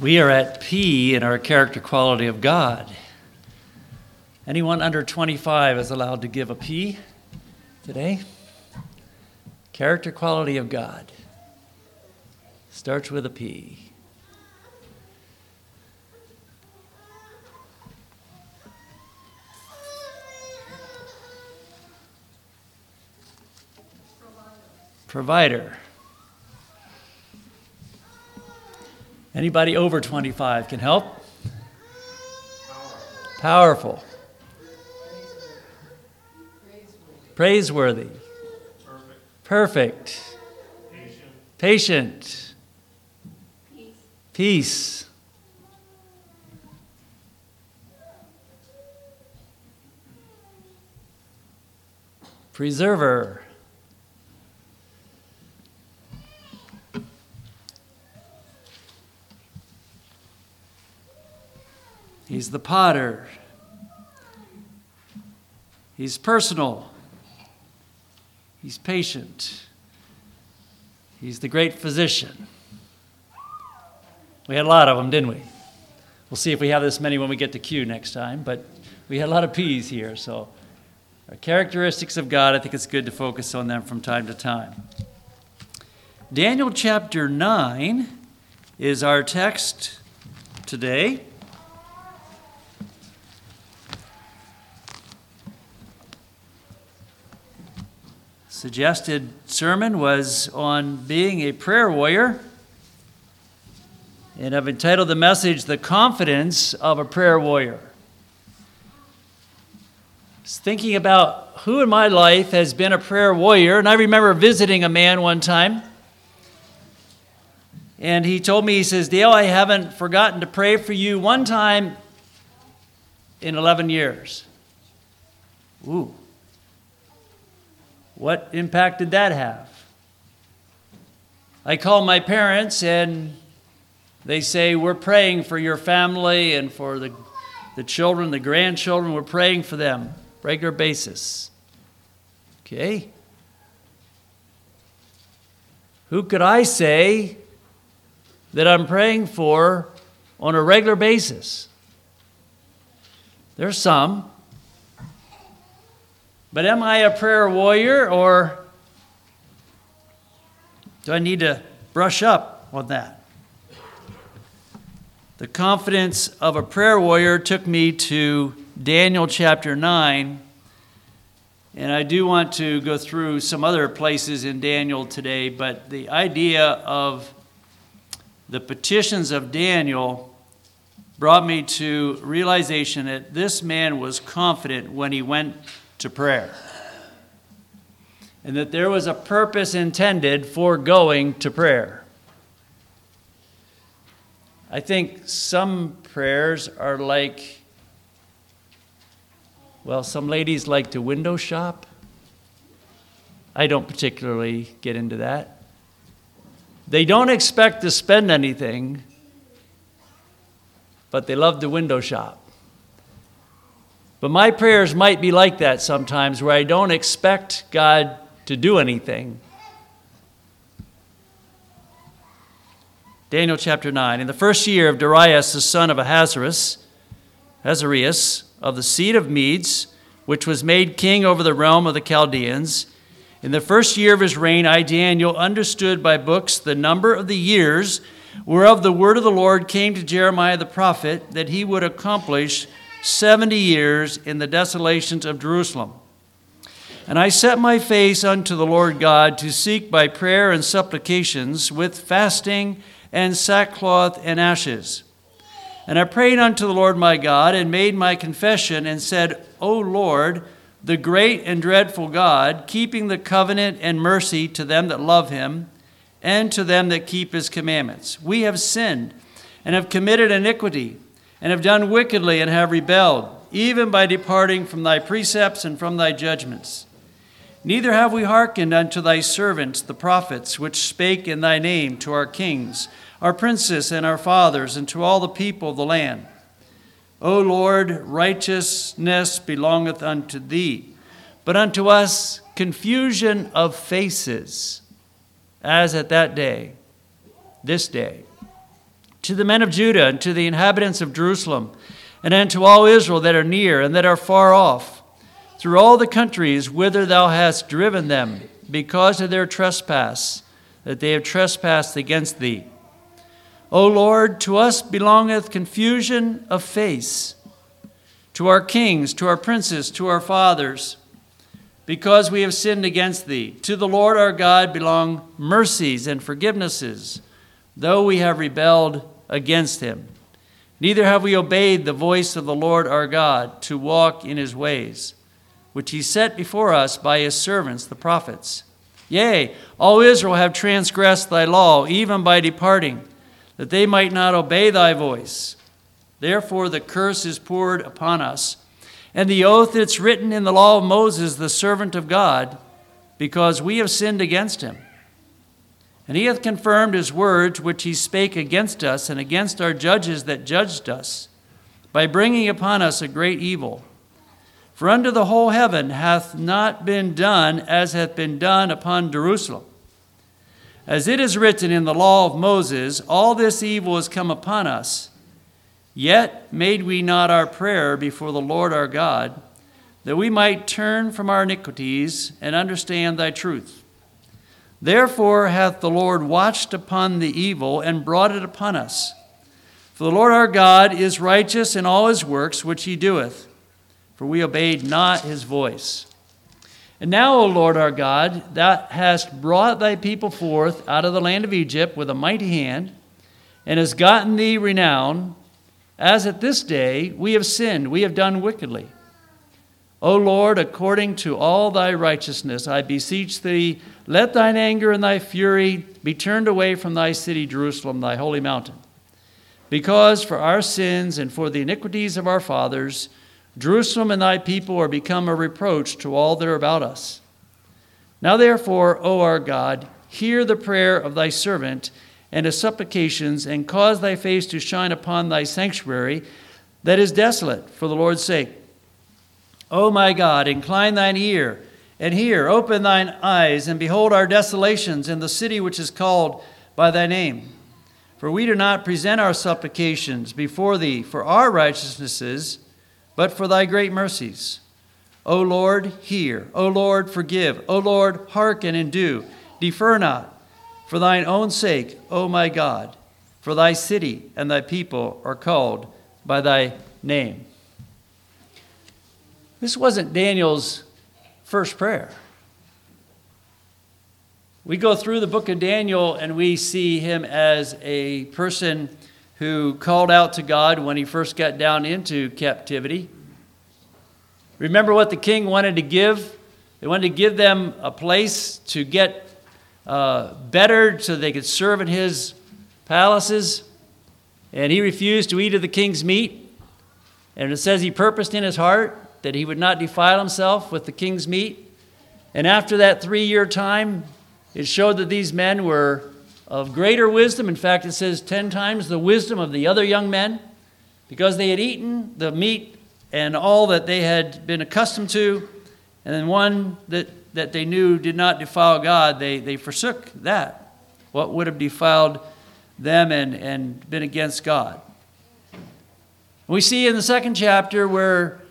We are at P in our character quality of God. Anyone under 25 is allowed to give a P today? Character quality of God. Starts with a P. Provider. Anybody over 25 can help? Powerful. Praiseworthy. Perfect. Patient. Peace. Preserver. He's the potter. He's personal. He's patient. He's the great physician. We had a lot of them, didn't we? We'll see if we have this many when we get to Q next time, but we had a lot of P's here. So, our characteristics of God, I think it's good to focus on them from time to time. Daniel chapter 9 is our text today. Suggested sermon was on being a prayer warrior. And I've entitled the message, The Confidence of a Prayer Warrior. Thinking about who in my life has been a prayer warrior, and I remember visiting a man one time. And he told me, he says, Dale, I haven't forgotten to pray for you one time in 11 years. Ooh. What impact did that have? I call my parents and they say, We're praying for your family and for the, the children, the grandchildren. We're praying for them regular basis. Okay? Who could I say that I'm praying for on a regular basis? There's some. But am I a prayer warrior or do I need to brush up on that? The confidence of a prayer warrior took me to Daniel chapter 9. And I do want to go through some other places in Daniel today, but the idea of the petitions of Daniel brought me to realization that this man was confident when he went to prayer. And that there was a purpose intended for going to prayer. I think some prayers are like, well, some ladies like to window shop. I don't particularly get into that. They don't expect to spend anything, but they love to window shop. But my prayers might be like that sometimes, where I don't expect God to do anything. Daniel chapter 9. In the first year of Darius, the son of Ahasuerus, Ahasuerus, of the seed of Medes, which was made king over the realm of the Chaldeans, in the first year of his reign, I, Daniel, understood by books the number of the years whereof the word of the Lord came to Jeremiah the prophet, that he would accomplish 70 years in the desolations of Jerusalem. And I set my face unto the Lord God to seek by prayer and supplications with fasting and sackcloth and ashes. And I prayed unto the Lord my God and made my confession and said, O Lord, the great and dreadful God, keeping the covenant and mercy to them that love him and to them that keep his commandments. We have sinned and have committed iniquity and have done wickedly and have rebelled, even by departing from thy precepts and from thy judgments. Neither have we hearkened unto thy servants, the prophets, which spake in thy name to our kings, our princes, and our fathers, and to all the people of the land. O Lord, righteousness belongeth unto thee, but unto us confusion of faces, as at that day, this day to the men of Judah and to the inhabitants of Jerusalem, and unto all Israel that are near and that are far off, through all the countries whither thou hast driven them, because of their trespass, that they have trespassed against thee. O Lord, to us belongeth confusion of face, to our kings, to our princes, to our fathers, because we have sinned against thee. To the Lord our God belong mercies and forgivenesses, though we have rebelled against him. Neither have we obeyed the voice of the Lord our God to walk in his ways, which he set before us by his servants, the prophets. Yea, all Israel have transgressed thy law, even by departing, that they might not obey thy voice. Therefore, the curse is poured upon us, and the oath that's written in the law of Moses, the servant of God, because we have sinned against him. And he hath confirmed his words which he spake against us and against our judges that judged us, by bringing upon us a great evil. For under the whole heaven hath not been done as hath been done upon Jerusalem. As it is written in the law of Moses, all this evil has come upon us. Yet made we not our prayer before the Lord our God, that we might turn from our iniquities and understand thy truth. Therefore hath the Lord watched upon the evil and brought it upon us. For the Lord our God is righteous in all his works which he doeth, for we obeyed not his voice. And now, O Lord our God, thou hast brought thy people forth out of the land of Egypt with a mighty hand, and hast gotten thee renown, as at this day we have sinned, we have done wickedly. O Lord, according to all thy righteousness, I beseech thee, let thine anger and thy fury be turned away from thy city, Jerusalem, thy holy mountain. Because for our sins and for the iniquities of our fathers, Jerusalem and thy people are become a reproach to all that are about us. Now, therefore, O our God, hear the prayer of thy servant and his supplications, and cause thy face to shine upon thy sanctuary that is desolate for the Lord's sake. O my God, incline thine ear and hear, open thine eyes, and behold our desolations in the city which is called by thy name. For we do not present our supplications before thee for our righteousnesses, but for thy great mercies. O Lord, hear. O Lord, forgive. O Lord, hearken and do. Defer not. For thine own sake, O my God, for thy city and thy people are called by thy name. This wasn't Daniel's first prayer. We go through the book of Daniel and we see him as a person who called out to God when he first got down into captivity. Remember what the king wanted to give? They wanted to give them a place to get uh, better so they could serve in his palaces. And he refused to eat of the king's meat. And it says he purposed in his heart that he would not defile himself with the king's meat. And after that three year time, it showed that these men were of greater wisdom. In fact, it says 10 times the wisdom of the other young men because they had eaten the meat and all that they had been accustomed to. And then one that, that they knew did not defile God, they, they forsook that, what would have defiled them and, and been against God. We see in the second chapter where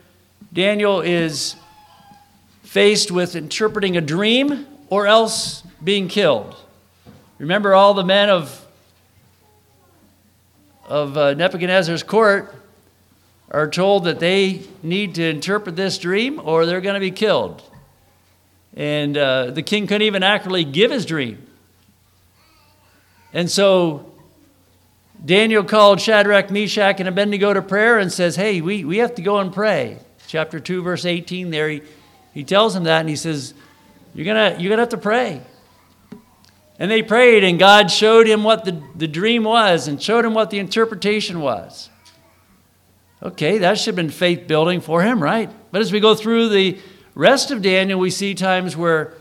Daniel is faced with interpreting a dream or else being killed. Remember, all the men of, of uh, Nebuchadnezzar's court are told that they need to interpret this dream or they're going to be killed. And uh, the king couldn't even accurately give his dream. And so Daniel called Shadrach, Meshach, and Abednego to prayer and says, Hey, we, we have to go and pray chapter 2, verse 18, there he, he tells him that and he says, You're going you're gonna have to pray. And they prayed, and God showed him what the, the dream was and showed him what the interpretation was. Okay, that should have been faith building for him, right? But as we go through the rest of Daniel, we see times where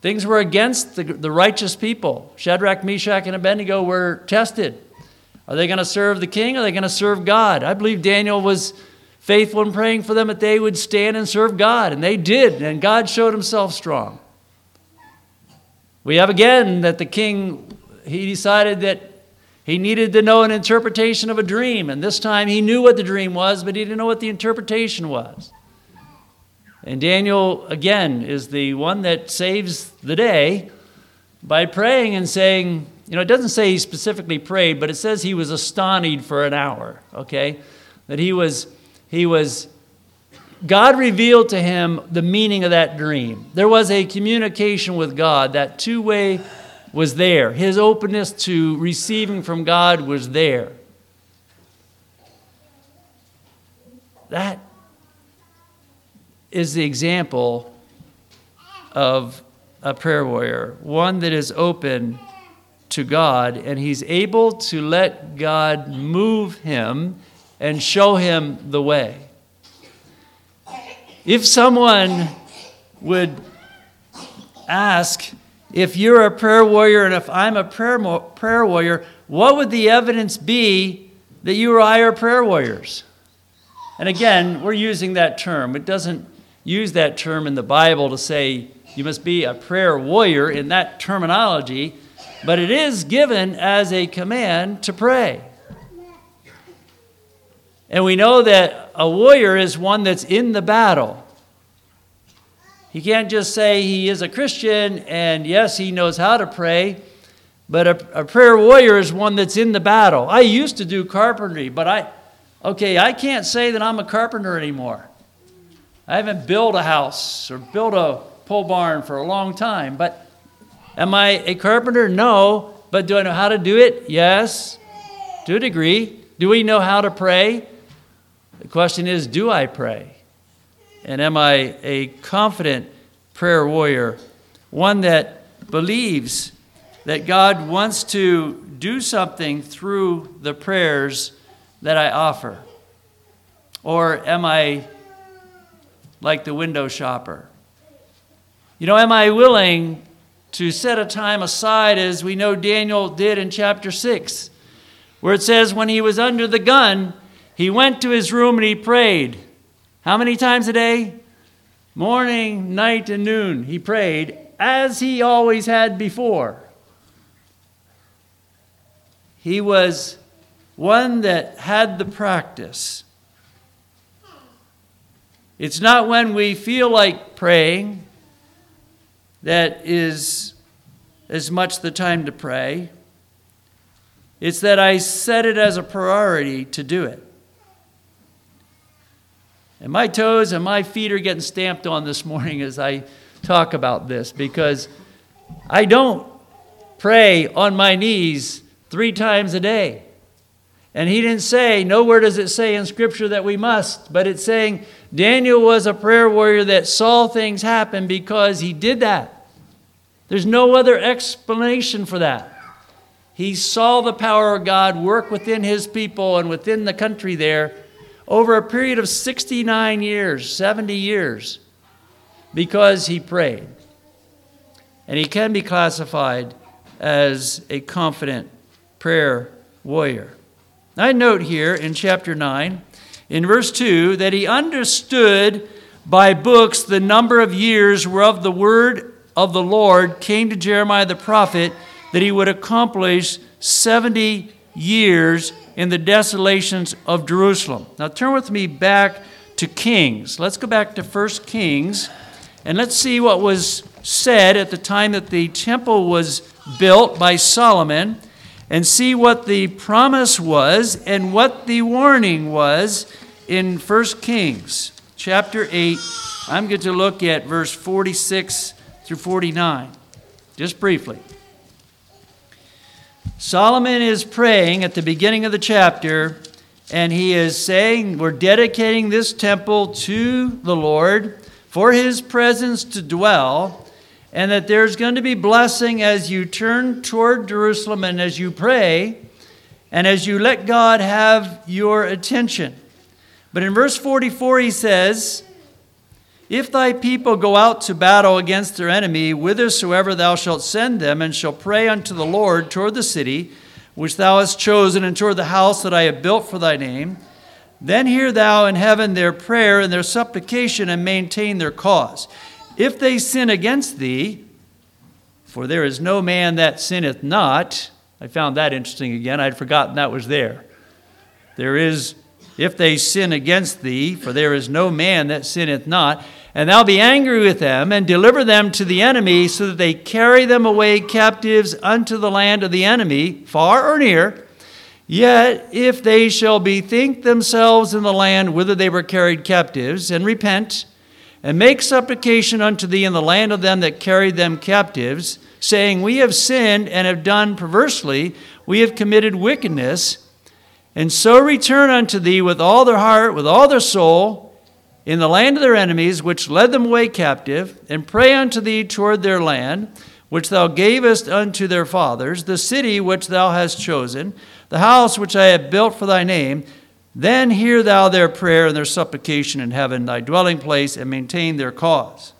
things were against the, the righteous people. Shadrach, Meshach, and Abednego were tested. Are they going to serve the king? Or are they going to serve God? I believe Daniel was faithful in praying for them that they would stand and serve God. And they did, and God showed himself strong. We have again that the king, he decided that He needed to know an interpretation of a dream, and this time he knew what the dream was, but he didn't know what the interpretation was. And Daniel, again, is the one that saves the day by praying and saying, you know, it doesn't say he specifically prayed, but it says he was astonished for an hour, okay? That he was, he was, God revealed to him the meaning of that dream. There was a communication with God, that two way was there. His openness to receiving from God was there. That is the example of a prayer warrior, one that is open to God and he's able to let God move him and show him the way. If someone would ask, if you're a prayer warrior and if I'm a prayer, prayer warrior, what would the evidence be that you or I are prayer warriors? And again, we're using that term. It doesn't use that term in the Bible to say you must be a prayer warrior in that terminology, but it is given as a command to pray. And we know that a warrior is one that's in the battle. He can't just say he is a Christian and yes, he knows how to pray, but a, a prayer warrior is one that's in the battle. I used to do carpentry, but I, okay, I can't say that I'm a carpenter anymore. I haven't built a house or built a pole barn for a long time, but am I a carpenter? No. But do I know how to do it? Yes, to a degree. Do we know how to pray? The question is, do I pray? And am I a confident prayer warrior? One that believes that God wants to do something through the prayers that I offer? Or am I like the window shopper? You know, am I willing to set a time aside as we know Daniel did in chapter 6, where it says, when he was under the gun, he went to his room and he prayed. How many times a day? Morning, night, and noon. He prayed as he always had before. He was one that had the practice. It's not when we feel like praying that is as much the time to pray. It's that I set it as a priority to do it. And my toes and my feet are getting stamped on this morning as I talk about this because I don't pray on my knees three times a day. And he didn't say, nowhere does it say in Scripture that we must, but it's saying Daniel was a prayer warrior that saw things happen because he did that. There's no other explanation for that. He saw the power of God work within his people and within the country there over a period of 69 years, 70 years, because he prayed. And he can be classified as a confident prayer warrior. I note here in chapter 9, in verse 2, that he understood by books the number of years whereof the word of the Lord came to Jeremiah the prophet that he would accomplish 70 years in the desolations of Jerusalem. Now turn with me back to Kings. Let's go back to 1 Kings and let's see what was said at the time that the temple was built by Solomon and see what the promise was and what the warning was in 1 Kings chapter 8. I'm going to look at verse 46 through 49, just briefly. Solomon is praying at the beginning of the chapter, and he is saying, We're dedicating this temple to the Lord for his presence to dwell, and that there's going to be blessing as you turn toward Jerusalem and as you pray, and as you let God have your attention. But in verse 44, he says, if thy people go out to battle against their enemy, whithersoever thou shalt send them, and shall pray unto the Lord toward the city which thou hast chosen, and toward the house that I have built for thy name, then hear thou in heaven their prayer and their supplication, and maintain their cause. If they sin against thee, for there is no man that sinneth not, I found that interesting again. I'd forgotten that was there. There is, if they sin against thee, for there is no man that sinneth not, and thou be angry with them, and deliver them to the enemy, so that they carry them away captives unto the land of the enemy, far or near. Yet if they shall bethink themselves in the land whither they were carried captives, and repent, and make supplication unto thee in the land of them that carried them captives, saying, We have sinned and have done perversely, we have committed wickedness, and so return unto thee with all their heart, with all their soul, in the land of their enemies, which led them away captive, and pray unto thee toward their land, which thou gavest unto their fathers, the city which thou hast chosen, the house which I have built for thy name, then hear thou their prayer and their supplication in heaven, thy dwelling place, and maintain their cause.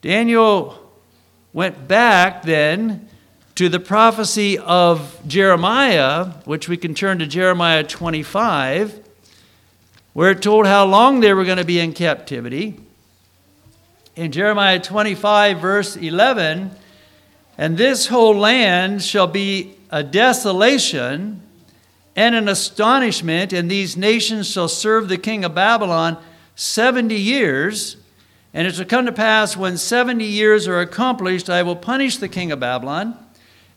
Daniel went back then to the prophecy of Jeremiah, which we can turn to Jeremiah 25, where it told how long they were going to be in captivity. In Jeremiah 25, verse 11, and this whole land shall be a desolation and an astonishment, and these nations shall serve the king of Babylon 70 years. And it shall come to pass when 70 years are accomplished, I will punish the king of Babylon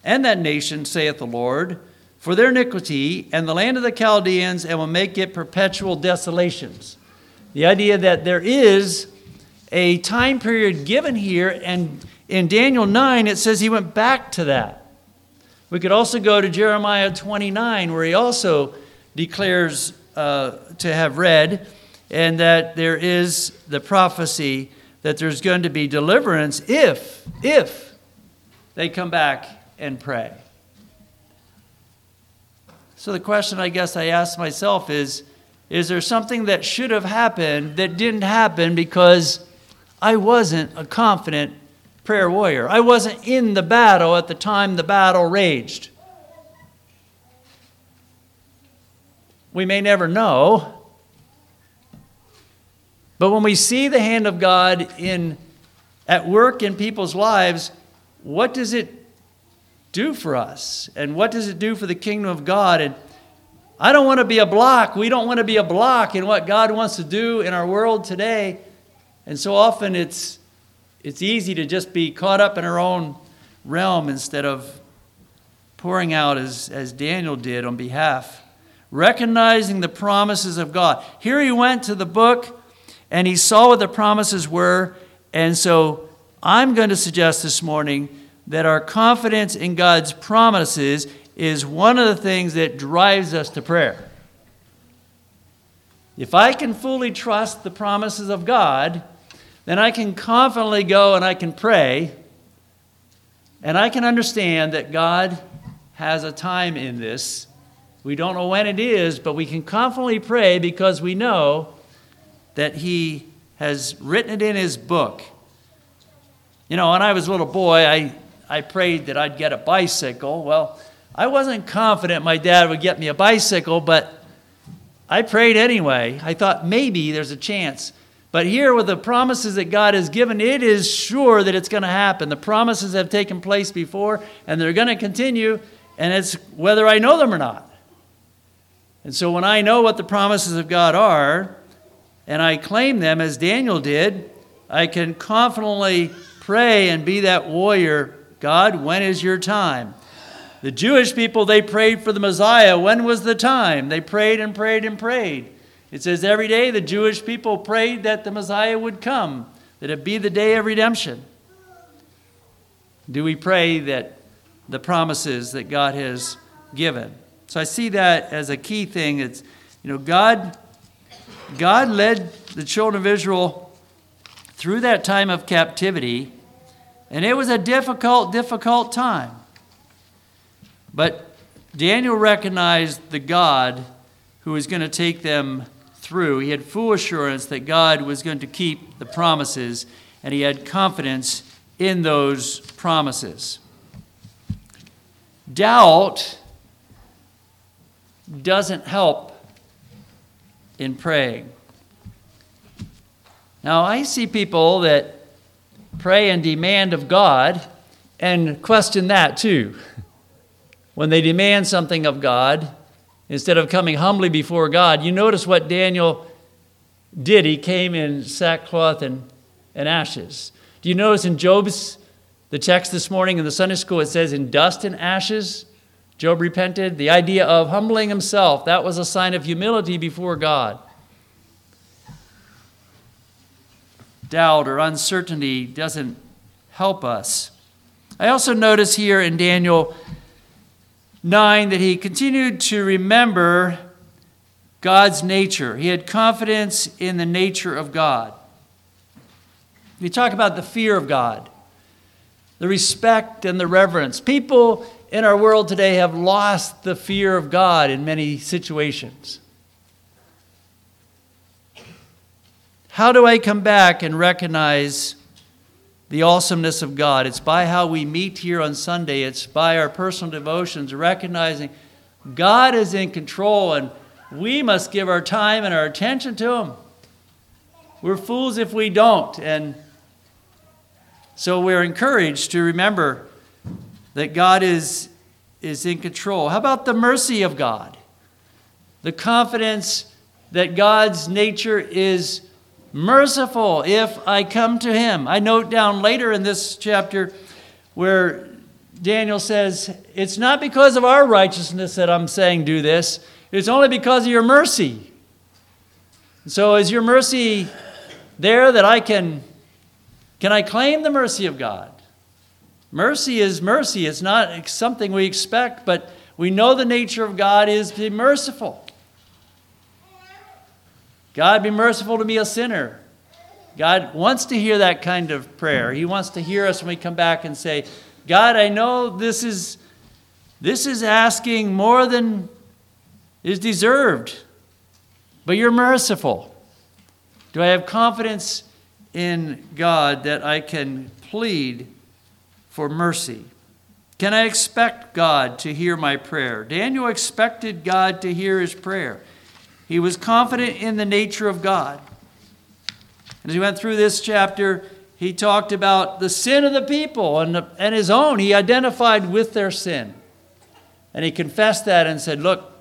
and that nation, saith the Lord, for their iniquity, and the land of the Chaldeans, and will make it perpetual desolations. The idea that there is a time period given here, and in Daniel 9, it says he went back to that. We could also go to Jeremiah 29, where he also declares uh, to have read, and that there is the prophecy that there's going to be deliverance if, if they come back and pray. So the question I guess I ask myself is is there something that should have happened that didn't happen because I wasn't a confident prayer warrior? I wasn't in the battle at the time the battle raged. We may never know. But when we see the hand of God in at work in people's lives, what does it do for us? And what does it do for the kingdom of God? And I don't want to be a block. We don't want to be a block in what God wants to do in our world today. And so often it's, it's easy to just be caught up in our own realm instead of pouring out as, as Daniel did on behalf, recognizing the promises of God. Here he went to the book and he saw what the promises were. And so I'm going to suggest this morning that our confidence in God's promises is one of the things that drives us to prayer. If I can fully trust the promises of God, then I can confidently go and I can pray, and I can understand that God has a time in this. We don't know when it is, but we can confidently pray because we know that He has written it in His book. You know, when I was a little boy, I I prayed that I'd get a bicycle. Well, I wasn't confident my dad would get me a bicycle, but I prayed anyway. I thought maybe there's a chance. But here, with the promises that God has given, it is sure that it's going to happen. The promises have taken place before, and they're going to continue, and it's whether I know them or not. And so, when I know what the promises of God are, and I claim them as Daniel did, I can confidently pray and be that warrior God, when is your time? The Jewish people, they prayed for the Messiah. When was the time? They prayed and prayed and prayed. It says every day the Jewish people prayed that the Messiah would come, that it be the day of redemption. Do we pray that the promises that God has given? So I see that as a key thing. It's, you know, God, God led the children of Israel through that time of captivity and it was a difficult, difficult time. But Daniel recognized the God who was going to take them through. He had full assurance that God was going to keep the promises, and he had confidence in those promises. Doubt doesn't help in praying. Now, I see people that pray and demand of God, and question that too. When they demand something of God, instead of coming humbly before God, you notice what Daniel did. He came in sackcloth and, and ashes. Do you notice in Job's, the text this morning in the Sunday school, it says, in dust and ashes? Job repented. The idea of humbling himself, that was a sign of humility before God. Doubt or uncertainty doesn't help us. I also notice here in Daniel 9 that he continued to remember God's nature. He had confidence in the nature of God. We talk about the fear of God, the respect and the reverence. People in our world today have lost the fear of God in many situations. How do I come back and recognize the awesomeness of God? It's by how we meet here on Sunday, it's by our personal devotions, recognizing God is in control and we must give our time and our attention to Him. We're fools if we don't. And so we're encouraged to remember that God is, is in control. How about the mercy of God? The confidence that God's nature is merciful if I come to Him. I note down later in this chapter where Daniel says, It's not because of our righteousness that I'm saying do this, it's only because of your mercy. So is your mercy there that I can can I claim the mercy of God? Mercy is mercy. It's not something we expect, but we know the nature of God is to be merciful. God, be merciful to me, a sinner. God wants to hear that kind of prayer. He wants to hear us when we come back and say, God, I know this is, this is asking more than is deserved, but you're merciful. Do I have confidence in God that I can plead for mercy? Can I expect God to hear my prayer? Daniel expected God to hear his prayer. He was confident in the nature of God. As he went through this chapter, he talked about the sin of the people and, and his own. He identified with their sin. And he confessed that and said, Look,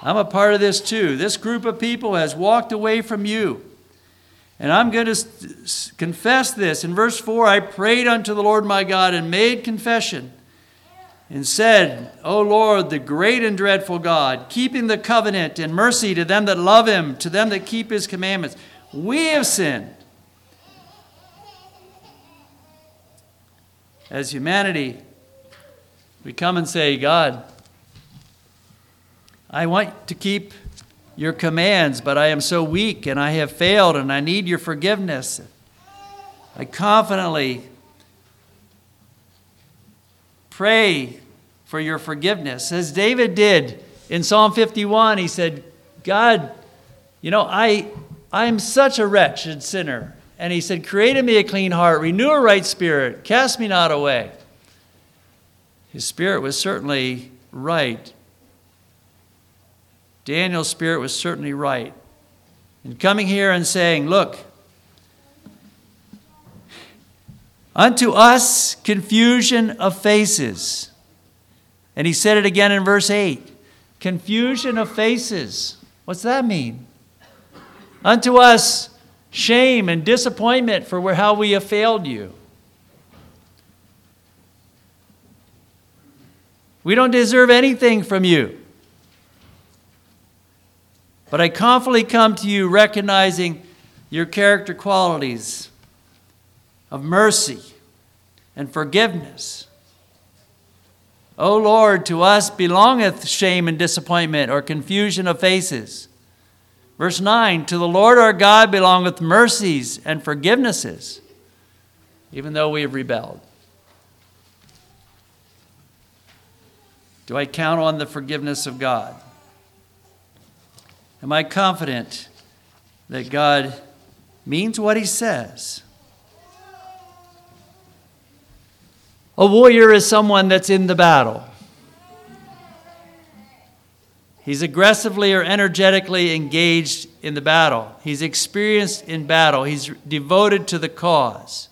I'm a part of this too. This group of people has walked away from you. And I'm going to confess this. In verse 4, I prayed unto the Lord my God and made confession and said, O Lord, the great and dreadful God, keeping the covenant and mercy to them that love him, to them that keep his commandments, we have sinned. As humanity, we come and say, God, I want to keep your commands, but I am so weak and I have failed and I need your forgiveness. I confidently pray for your forgiveness. As David did in Psalm 51, he said, God, you know, I, I'm such a wretched sinner. And he said, Create in me a clean heart, renew a right spirit, cast me not away. His spirit was certainly right. Daniel's spirit was certainly right. And coming here and saying, Look, unto us confusion of faces. And he said it again in verse 8 confusion of faces. What's that mean? Unto us shame and disappointment for how we have failed you. We don't deserve anything from you. But I confidently come to you recognizing your character qualities of mercy and forgiveness. O Lord, to us belongeth shame and disappointment or confusion of faces. Verse 9 To the Lord our God belongeth mercies and forgivenesses, even though we have rebelled. Do I count on the forgiveness of God? Am I confident that God means what he says? A warrior is someone that's in the battle. He's aggressively or energetically engaged in the battle. He's experienced in battle. He's devoted to the cause.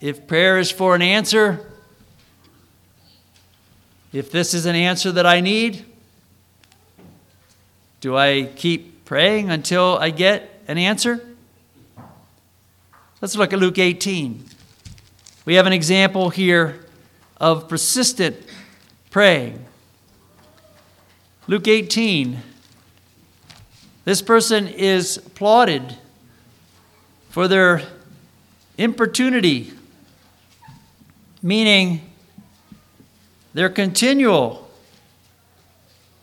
if prayer is for an answer, if this is an answer that I need, do I keep praying until I get an answer? Let's look at Luke 18. We have an example here of persistent praying. Luke 18. This person is applauded for their importunity, meaning their continual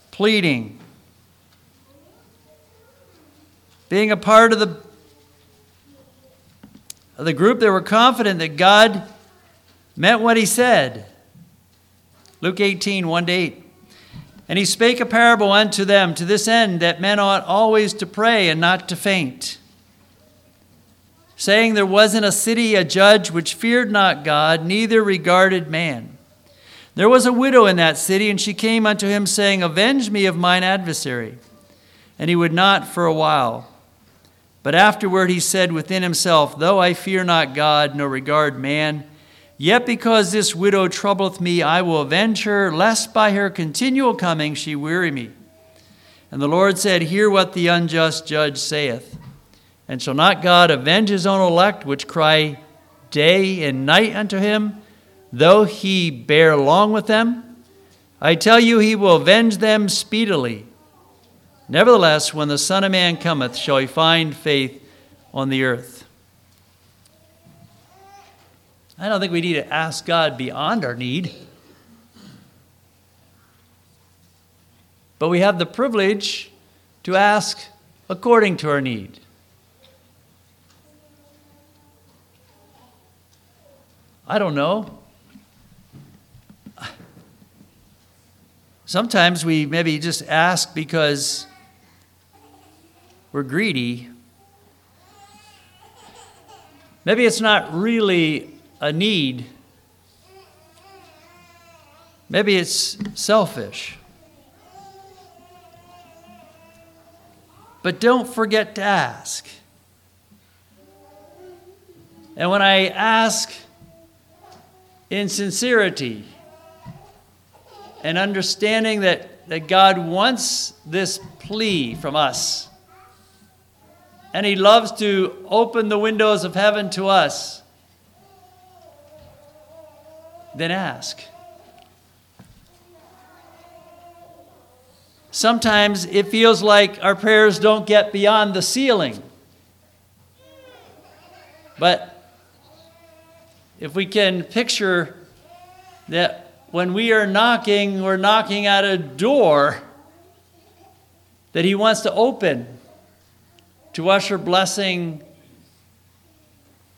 pleading, being a part of the, of the group that were confident that God meant what he said. Luke 18, 1 to 8. And he spake a parable unto them to this end that men ought always to pray and not to faint. Saying there was in a city a judge which feared not God, neither regarded man. There was a widow in that city, and she came unto him, saying, Avenge me of mine adversary. And he would not for a while. But afterward he said within himself, Though I fear not God, nor regard man, Yet because this widow troubleth me, I will avenge her, lest by her continual coming she weary me. And the Lord said, Hear what the unjust judge saith. And shall not God avenge his own elect, which cry day and night unto him, though he bear long with them? I tell you, he will avenge them speedily. Nevertheless, when the Son of Man cometh, shall he find faith on the earth? I don't think we need to ask God beyond our need. But we have the privilege to ask according to our need. I don't know. Sometimes we maybe just ask because we're greedy. Maybe it's not really a need. Maybe it's selfish. But don't forget to ask. And when I ask in sincerity and understanding that, that God wants this plea from us, and He loves to open the windows of heaven to us then ask. Sometimes it feels like our prayers don't get beyond the ceiling. But if we can picture that when we are knocking, we're knocking at a door that He wants to open to usher blessing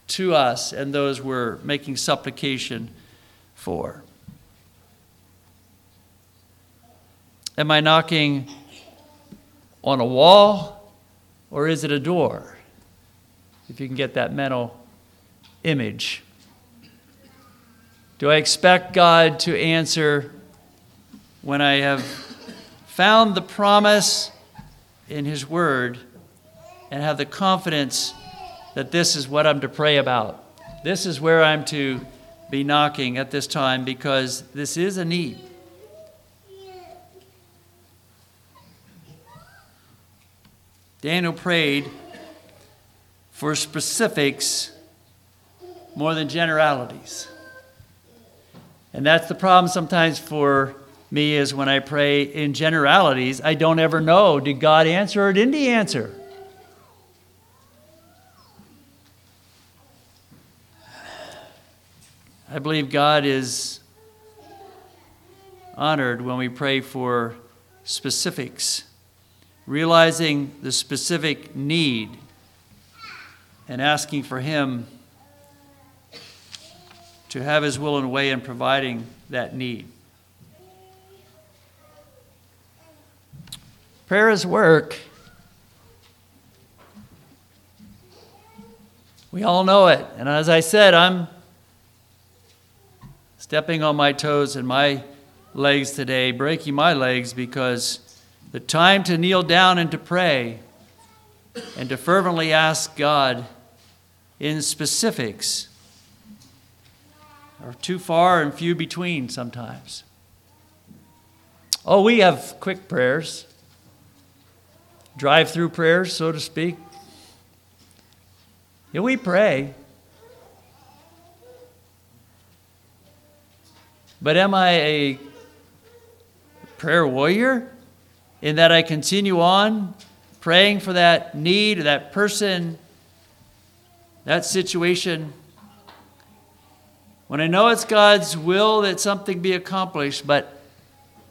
to us and those we're making supplication for? Am I knocking on a wall or is it a door? If you can get that mental image. Do I expect God to answer when I have found the promise in His Word and have the confidence that this is what I'm to pray about? This is where I'm to be knocking at this time because this is a need. Daniel prayed for specifics more than generalities. And that's the problem sometimes for me is when I pray in generalities, I don't ever know did God answer or didn't he answer? I believe God is honored when we pray for specifics, realizing the specific need and asking for Him to have His will and way in providing that need. Prayer is work. We all know it. And as I said, I'm stepping on my toes and my legs today, breaking my legs because the time to kneel down and to pray and to fervently ask God in specifics are too far and few between sometimes. Oh, we have quick prayers, drive through prayers, so to speak. Yeah, we pray. But am I a prayer warrior in that I continue on praying for that need, that person, that situation? When I know it's God's will that something be accomplished, but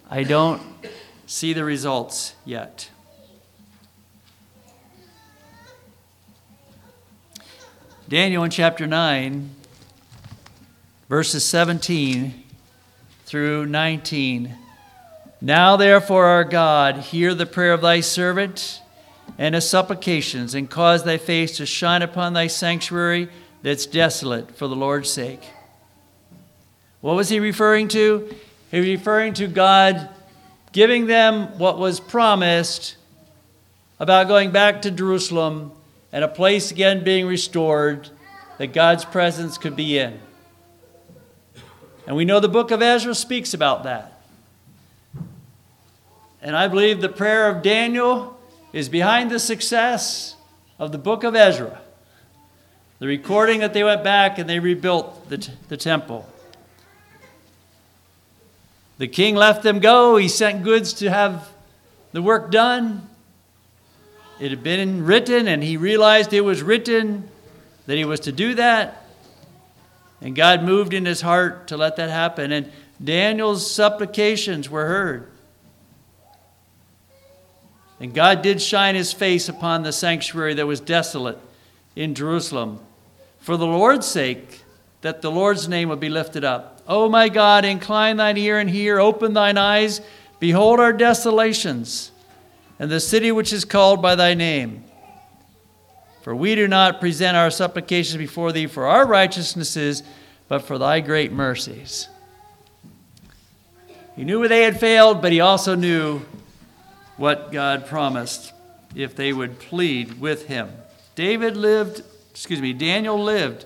I don't see the results yet. Daniel in chapter 9, verses 17 through 19. Now, therefore, our God, hear the prayer of thy servant and his supplications, and cause thy face to shine upon thy sanctuary that's desolate for the Lord's sake. What was he referring to? He was referring to God giving them what was promised about going back to Jerusalem and a place again being restored that God's presence could be in. And we know the book of Ezra speaks about that. And I believe the prayer of Daniel is behind the success of the book of Ezra. The recording that they went back and they rebuilt the, t- the temple. The king let them go. He sent goods to have the work done. It had been written, and he realized it was written that he was to do that. And God moved in his heart to let that happen. And Daniel's supplications were heard. And God did shine his face upon the sanctuary that was desolate in Jerusalem for the Lord's sake, that the Lord's name would be lifted up. O my God, incline thine ear and hear, open thine eyes, behold our desolations and the city which is called by thy name. For we do not present our supplications before thee for our righteousnesses, but for thy great mercies. He knew where they had failed, but he also knew what God promised if they would plead with him. David lived, excuse me, Daniel lived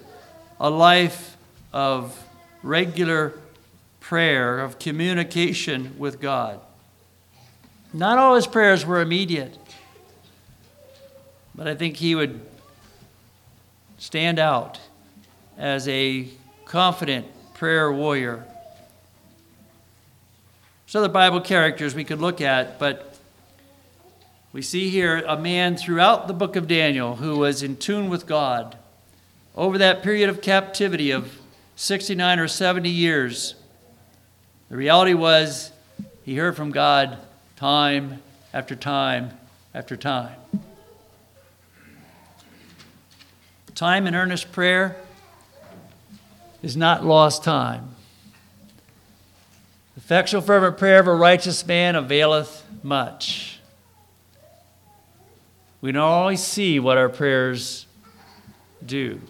a life of regular prayer, of communication with God. Not all his prayers were immediate, but I think he would stand out as a confident prayer warrior. There's other Bible characters we could look at, but we see here a man throughout the book of Daniel who was in tune with God over that period of captivity of 69 or 70 years. The reality was he heard from God time after time after time. Time in earnest prayer is not lost time. Effectual, fervent prayer of a righteous man availeth much. We don't always see what our prayers do.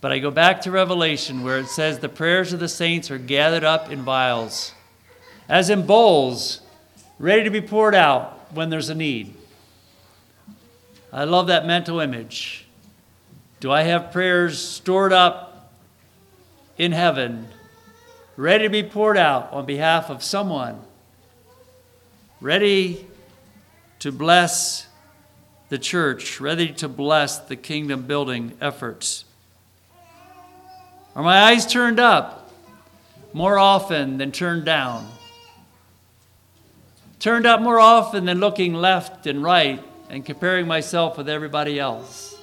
But I go back to Revelation where it says the prayers of the saints are gathered up in vials as in bowls, ready to be poured out when there's a need. I love that mental image. Do I have prayers stored up in heaven, ready to be poured out on behalf of someone, ready to bless the church, ready to bless the kingdom building efforts? Are my eyes turned up more often than turned down? turned up more often than looking left and right and comparing myself with everybody else?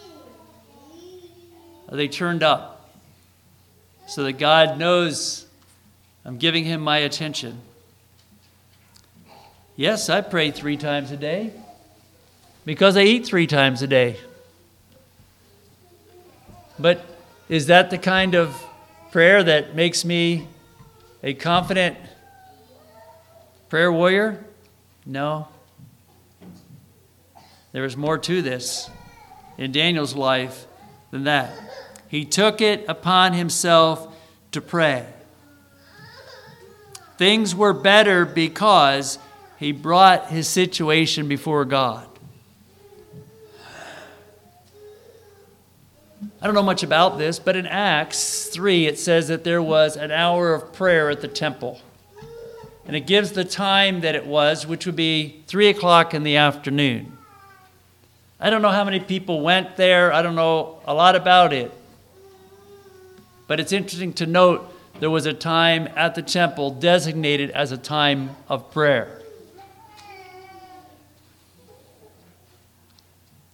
Are they turned up so that God knows I'm giving Him my attention? Yes, I pray three times a day because I eat three times a day. But is that the kind of prayer that makes me a confident prayer warrior? No. There was more to this in Daniel's life than that. He took it upon himself to pray. Things were better because he brought his situation before God. I don't know much about this, but in Acts 3, it says that there was an hour of prayer at the temple. And it gives the time that it was, which would be 3 o'clock in the afternoon. I don't know how many people went there, I don't know a lot about it. But it's interesting to note there was a time at the temple designated as a time of prayer.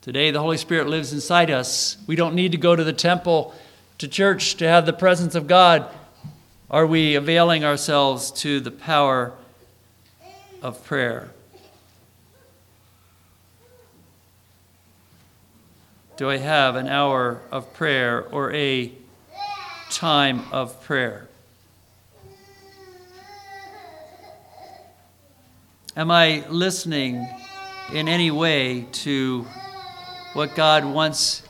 Today, the Holy Spirit lives inside us. We don't need to go to the temple, to church, to have the presence of God. Are we availing ourselves to the power of prayer? Do I have an hour of prayer or a time of prayer? Am I listening in any way to what God wants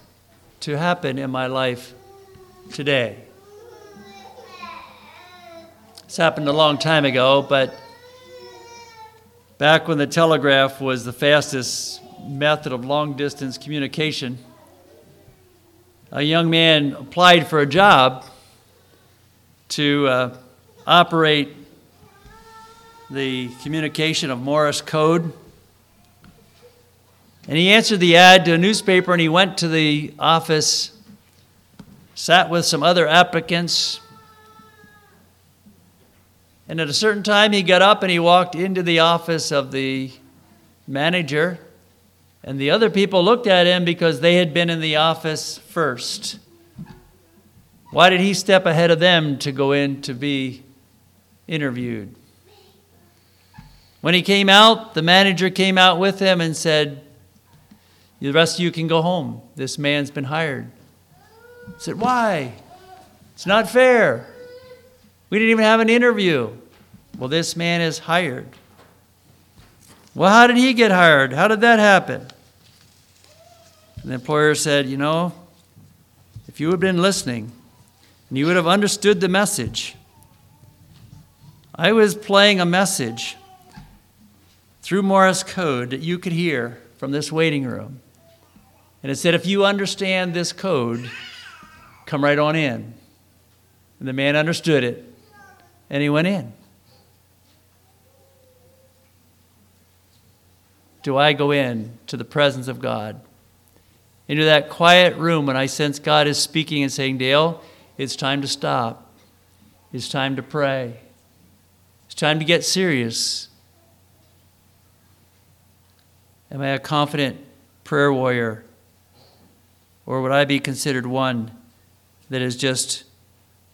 to happen in my life today. This happened a long time ago, but back when the telegraph was the fastest method of long distance communication, a young man applied for a job to uh, operate the communication of Morse code and he answered the ad to a newspaper and he went to the office, sat with some other applicants. And at a certain time, he got up and he walked into the office of the manager. And the other people looked at him because they had been in the office first. Why did he step ahead of them to go in to be interviewed? When he came out, the manager came out with him and said, the rest of you can go home. This man's been hired. Said, Why? It's not fair. We didn't even have an interview. Well, this man is hired. Well, how did he get hired? How did that happen? And the employer said, You know, if you had been listening and you would have understood the message, I was playing a message through Morse code that you could hear from this waiting room. And it said, if you understand this code, come right on in. And the man understood it, and he went in. Do I go in to the presence of God? Into that quiet room when I sense God is speaking and saying, Dale, it's time to stop. It's time to pray. It's time to get serious. Am I a confident prayer warrior? Or would I be considered one that is just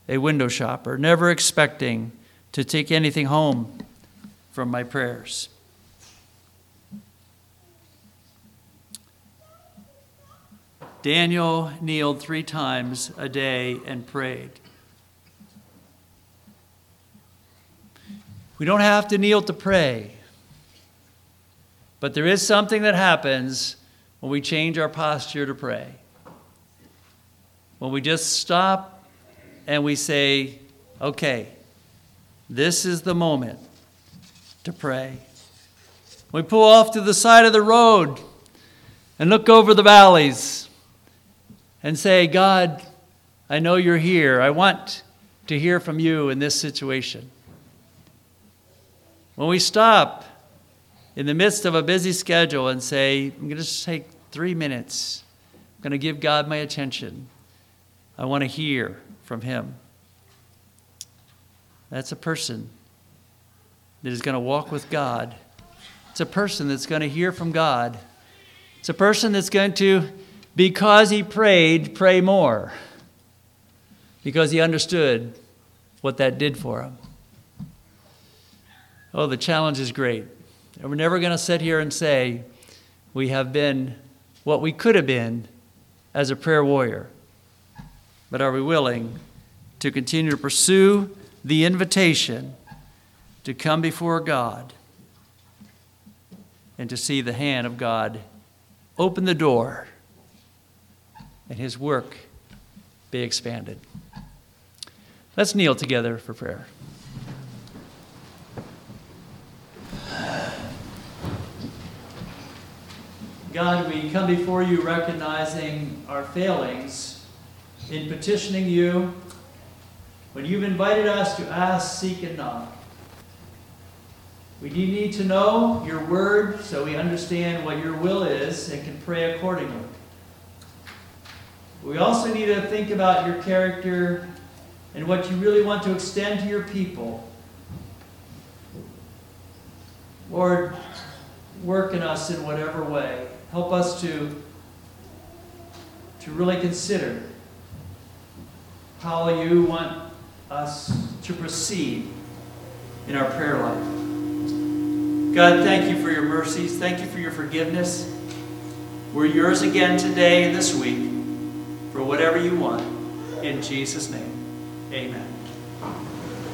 a window shopper, never expecting to take anything home from my prayers? Daniel kneeled three times a day and prayed. We don't have to kneel to pray, but there is something that happens when we change our posture to pray when we just stop and we say, okay, this is the moment to pray. We pull off to the side of the road and look over the valleys and say, God, I know you're here. I want to hear from you in this situation. When we stop in the midst of a busy schedule and say, I'm going to take three minutes, I'm going to give God my attention. I want to hear from him. That's a person that is going to walk with God. It's a person that's going to hear from God. It's a person that's going to, because he prayed, pray more. Because he understood what that did for him. Oh, the challenge is great. And we're never going to sit here and say we have been what we could have been as a prayer warrior. But are we willing to continue to pursue the invitation to come before God and to see the hand of God open the door and his work be expanded? Let's kneel together for prayer. God, we come before you recognizing our failings in petitioning you when you've invited us to ask, seek, and knock. We need to know your word so we understand what your will is and can pray accordingly. We also need to think about your character and what you really want to extend to your people. Lord, work in us in whatever way. Help us to, to really consider how you want us to proceed in our prayer life. God, thank you for your mercies. Thank you for your forgiveness. We're yours again today and this week for whatever you want. In Jesus' name, amen.